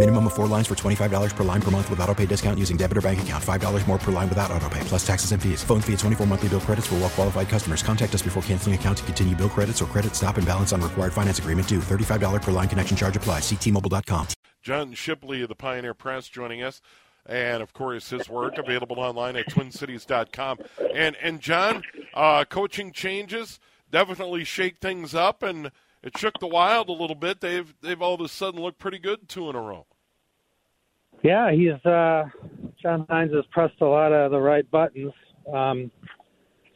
Minimum of four lines for $25 per line per month with auto pay discount using debit or bank account. $5 more per line without auto pay, plus taxes and fees. Phone fee at 24 monthly bill credits for well qualified customers. Contact us before canceling account to continue bill credits or credit stop and balance on required finance agreement due. $35 per line connection charge applies. Ctmobile.com. John Shipley of the Pioneer Press joining us. And of course, his work available online at twincities.com. And and John, uh, coaching changes definitely shake things up, and it shook the Wild a little bit. They've they've all of a sudden looked pretty good two in a row. Yeah, he's uh, John Hynes has pressed a lot of the right buttons. Um,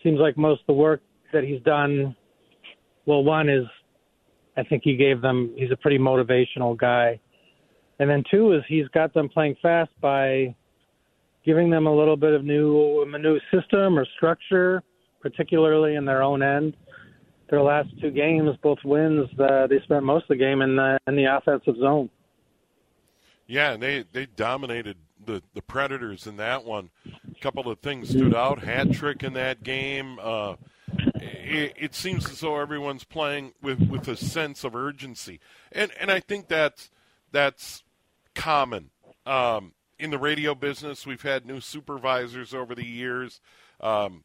seems like most of the work that he's done. Well, one is, I think he gave them. He's a pretty motivational guy, and then two is he's got them playing fast by giving them a little bit of new a new system or structure, particularly in their own end. Their last two games, both wins, uh, they spent most of the game in the in the offensive zone. Yeah, and they they dominated the the Predators in that one. A couple of things stood out. Hat trick in that game. Uh, it, it, seems as though everyone's playing with, with a sense of urgency, and and I think that's that's common um, in the radio business. We've had new supervisors over the years. Um,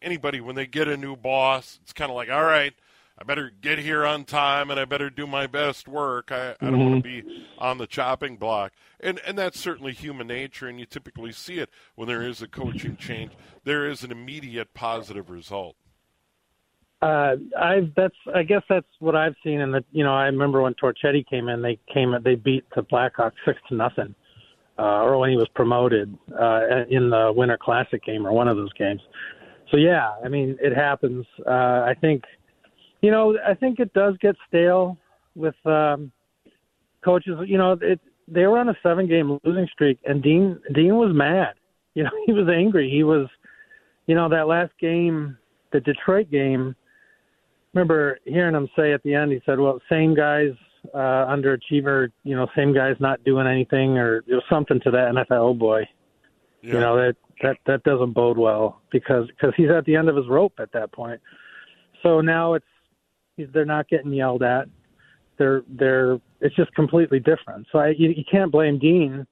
anybody when they get a new boss, it's kind of like, all right, I better get here on time and I better do my best work. I, I don't mm-hmm. want to be on the chopping block. And and that's certainly human nature and you typically see it when there is a coaching change. There is an immediate positive result. Uh, I've that's I guess that's what I've seen in the you know I remember when Torchetti came in they came they beat the Blackhawks six to nothing, uh, or when he was promoted uh, in the Winter Classic game or one of those games. So yeah, I mean it happens. Uh, I think you know, I think it does get stale with um, coaches. You know, it they were on a seven game losing streak, and Dean Dean was mad. You know, he was angry. He was, you know, that last game, the Detroit game. Remember hearing him say at the end, he said, "Well, same guys uh, underachiever, you know, same guys not doing anything, or it was something to that." And I thought, "Oh boy, yeah. you know that that that doesn't bode well because because he's at the end of his rope at that point." So now it's they're not getting yelled at. They're they're it's just completely different. So I, you, you can't blame Dean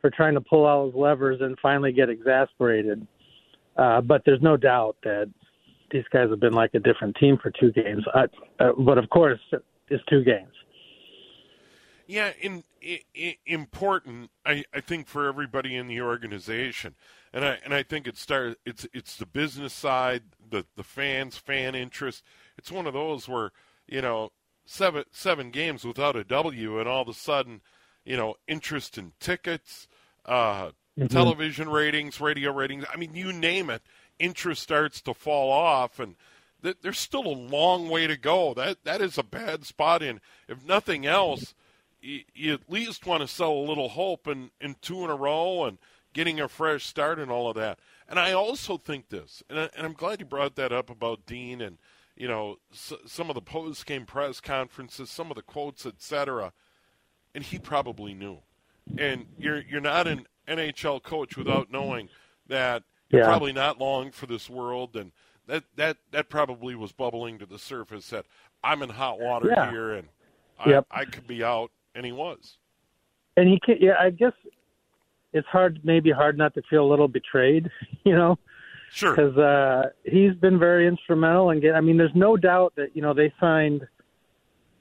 for trying to pull all his levers and finally get exasperated. Uh, but there's no doubt that these guys have been like a different team for two games. Uh, uh, but of course, it's two games. Yeah, in, in, important, I, I think for everybody in the organization, and I and I think it starts. It's it's the business side, the the fans, fan interest it's one of those where you know seven seven games without a W, and all of a sudden, you know, interest in tickets, uh, mm-hmm. television ratings, radio ratings. I mean, you name it, interest starts to fall off, and th- there's still a long way to go. That that is a bad spot. In if nothing else, you, you at least want to sell a little hope in in two in a row and getting a fresh start and all of that. And I also think this, and, I, and I'm glad you brought that up about Dean and you know, s- some of the post game press conferences, some of the quotes, etc. And he probably knew. And you're you're not an NHL coach without knowing that you're yeah. probably not long for this world, and that that that probably was bubbling to the surface. That I'm in hot water yeah. here, and I, yep. I could be out, and he was. And he can, yeah, I guess it's hard, maybe hard not to feel a little betrayed, you know, Sure. Because uh, he's been very instrumental and get. I mean, there's no doubt that you know they signed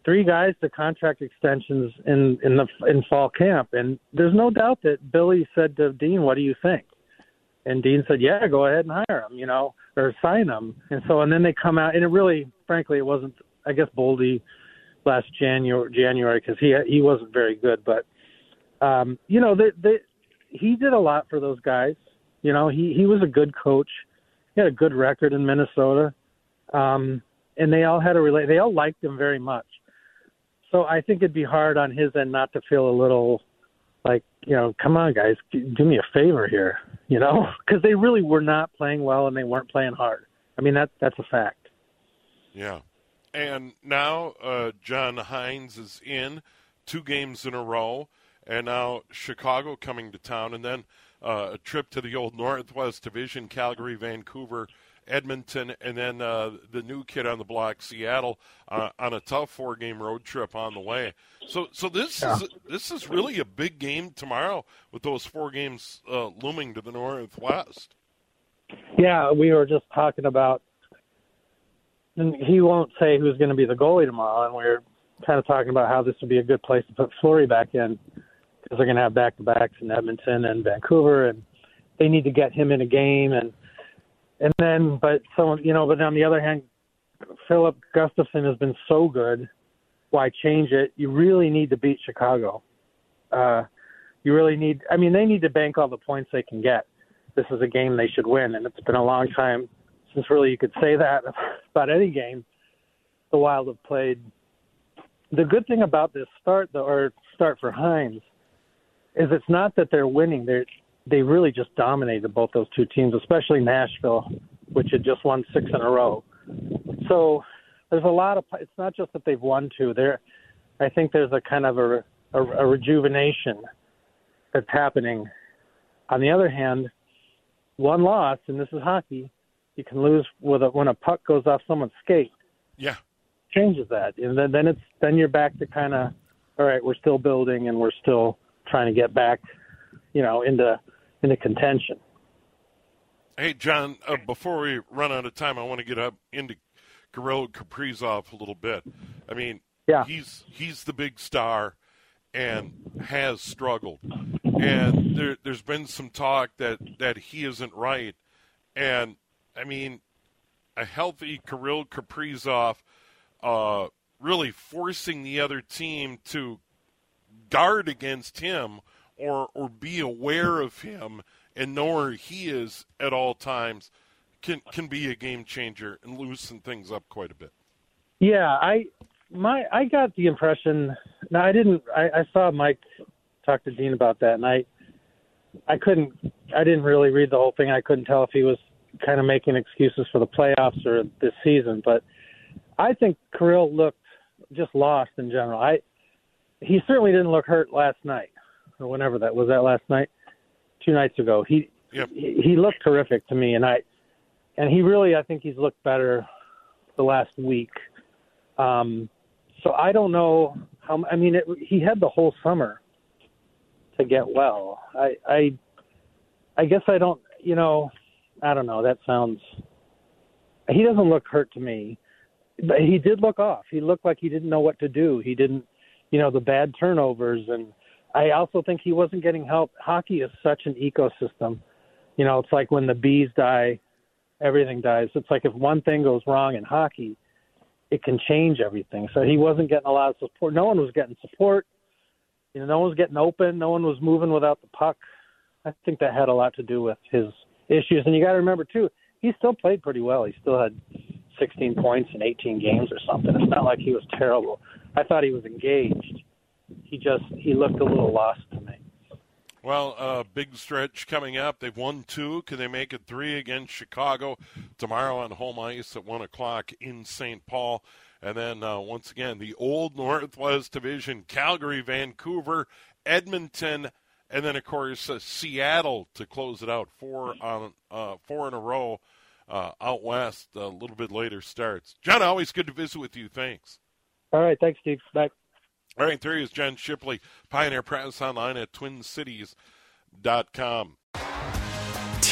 three guys to contract extensions in in the in fall camp, and there's no doubt that Billy said to Dean, "What do you think?" And Dean said, "Yeah, go ahead and hire him, you know, or sign him." And so, and then they come out, and it really, frankly, it wasn't. I guess Boldy last January January because he he wasn't very good, but um, you know they, they, he did a lot for those guys. You know he he was a good coach. He had a good record in Minnesota, um, and they all had a relate. They all liked him very much. So I think it'd be hard on his end not to feel a little like you know, come on guys, do me a favor here, you know, because they really were not playing well and they weren't playing hard. I mean that that's a fact. Yeah. And now uh, John Hynes is in two games in a row, and now Chicago coming to town, and then uh, a trip to the old Northwest Division, Calgary, Vancouver, Edmonton, and then uh, the new kid on the block, Seattle, uh, on a tough four-game road trip on the way. So, so this yeah. is this is really a big game tomorrow with those four games uh, looming to the Northwest. Yeah, we were just talking about and he won't say who's going to be the goalie tomorrow. And we are kind of talking about how this would be a good place to put Fleury back in because they're going to have back to backs in Edmonton and Vancouver, and they need to get him in a game. And and then, but someone, you know, but on the other hand, Filip Gustavsson has been so good. Why change it? You really need to beat Chicago. Uh, you really need. I mean, they need to bank all the points they can get. This is a game they should win, and it's been a long time since really you could say that about any game the Wild have played. The good thing about this start, though, or start for Hynes, is it's not that they're winning. They they really just dominated both those two teams, especially Nashville, which had just won six in a row. So there's a lot of. It's not just that they've won two. There, I think there's a kind of a, a, a rejuvenation that's happening. On the other hand, one loss, and this is hockey, you can lose with a, when a puck goes off someone's skate. Yeah, changes that, and then then it's then you're back to kind of all right. We're still building, and we're still trying to get back, you know, into into contention. Hey, John. Uh, before we run out of time, I want to get up into Kirill Kaprizov a little bit. I mean, yeah, he's he's the big star and has struggled. And there, has been some talk that, that he isn't right. And I mean, a healthy Kirill Kaprizov uh, really forcing the other team to guard against him or or be aware of him and know where he is at all times can can be a game changer and loosen things up quite a bit. Yeah, I my I got the impression. Now I didn't. I, I saw Mike talk to Dean about that, and I I couldn't. I didn't really read the whole thing. I couldn't tell if he was kind of making excuses for the playoffs or this season, but I think Kirill looked just lost in general. I he certainly didn't look hurt last night or whenever that was. That last night, two nights ago. He yep. he, he looked terrific to me, and I and he really I think he's looked better the last week. Um, so I don't know how. I mean, it, he had the whole summer to get well. I I I guess I don't. You know, I don't know. That sounds. He doesn't look hurt to me, but he did look off. He looked like he didn't know what to do. He didn't, you know, the bad turnovers, and I also think he wasn't getting help. Hockey is such an ecosystem. You know, it's like when the bees die, everything dies. It's like if one thing goes wrong in hockey, it can change everything. So he wasn't getting a lot of support. No one was getting support. You know, no one was getting open. No one was moving without the puck. I think that had a lot to do with his issues. And you got to remember too, he still played pretty well. He still had 16 points in 18 games or something. It's not like he was terrible. I thought he was engaged. He just he looked a little lost to me. Well, uh, big stretch coming up. They've won two. Can they make it three against Chicago tomorrow on home ice at one o'clock in St. Paul? And then uh, once again, the old Northwest Division: Calgary, Vancouver, Edmonton, and then of course uh, Seattle to close it out. Four on uh, four in a row uh, out west. A little bit later starts. John, always good to visit with you. Thanks. All right, thanks, Steve. Bye. All right, there he is, John Shipley, Pioneer Press online at TwinCities.com.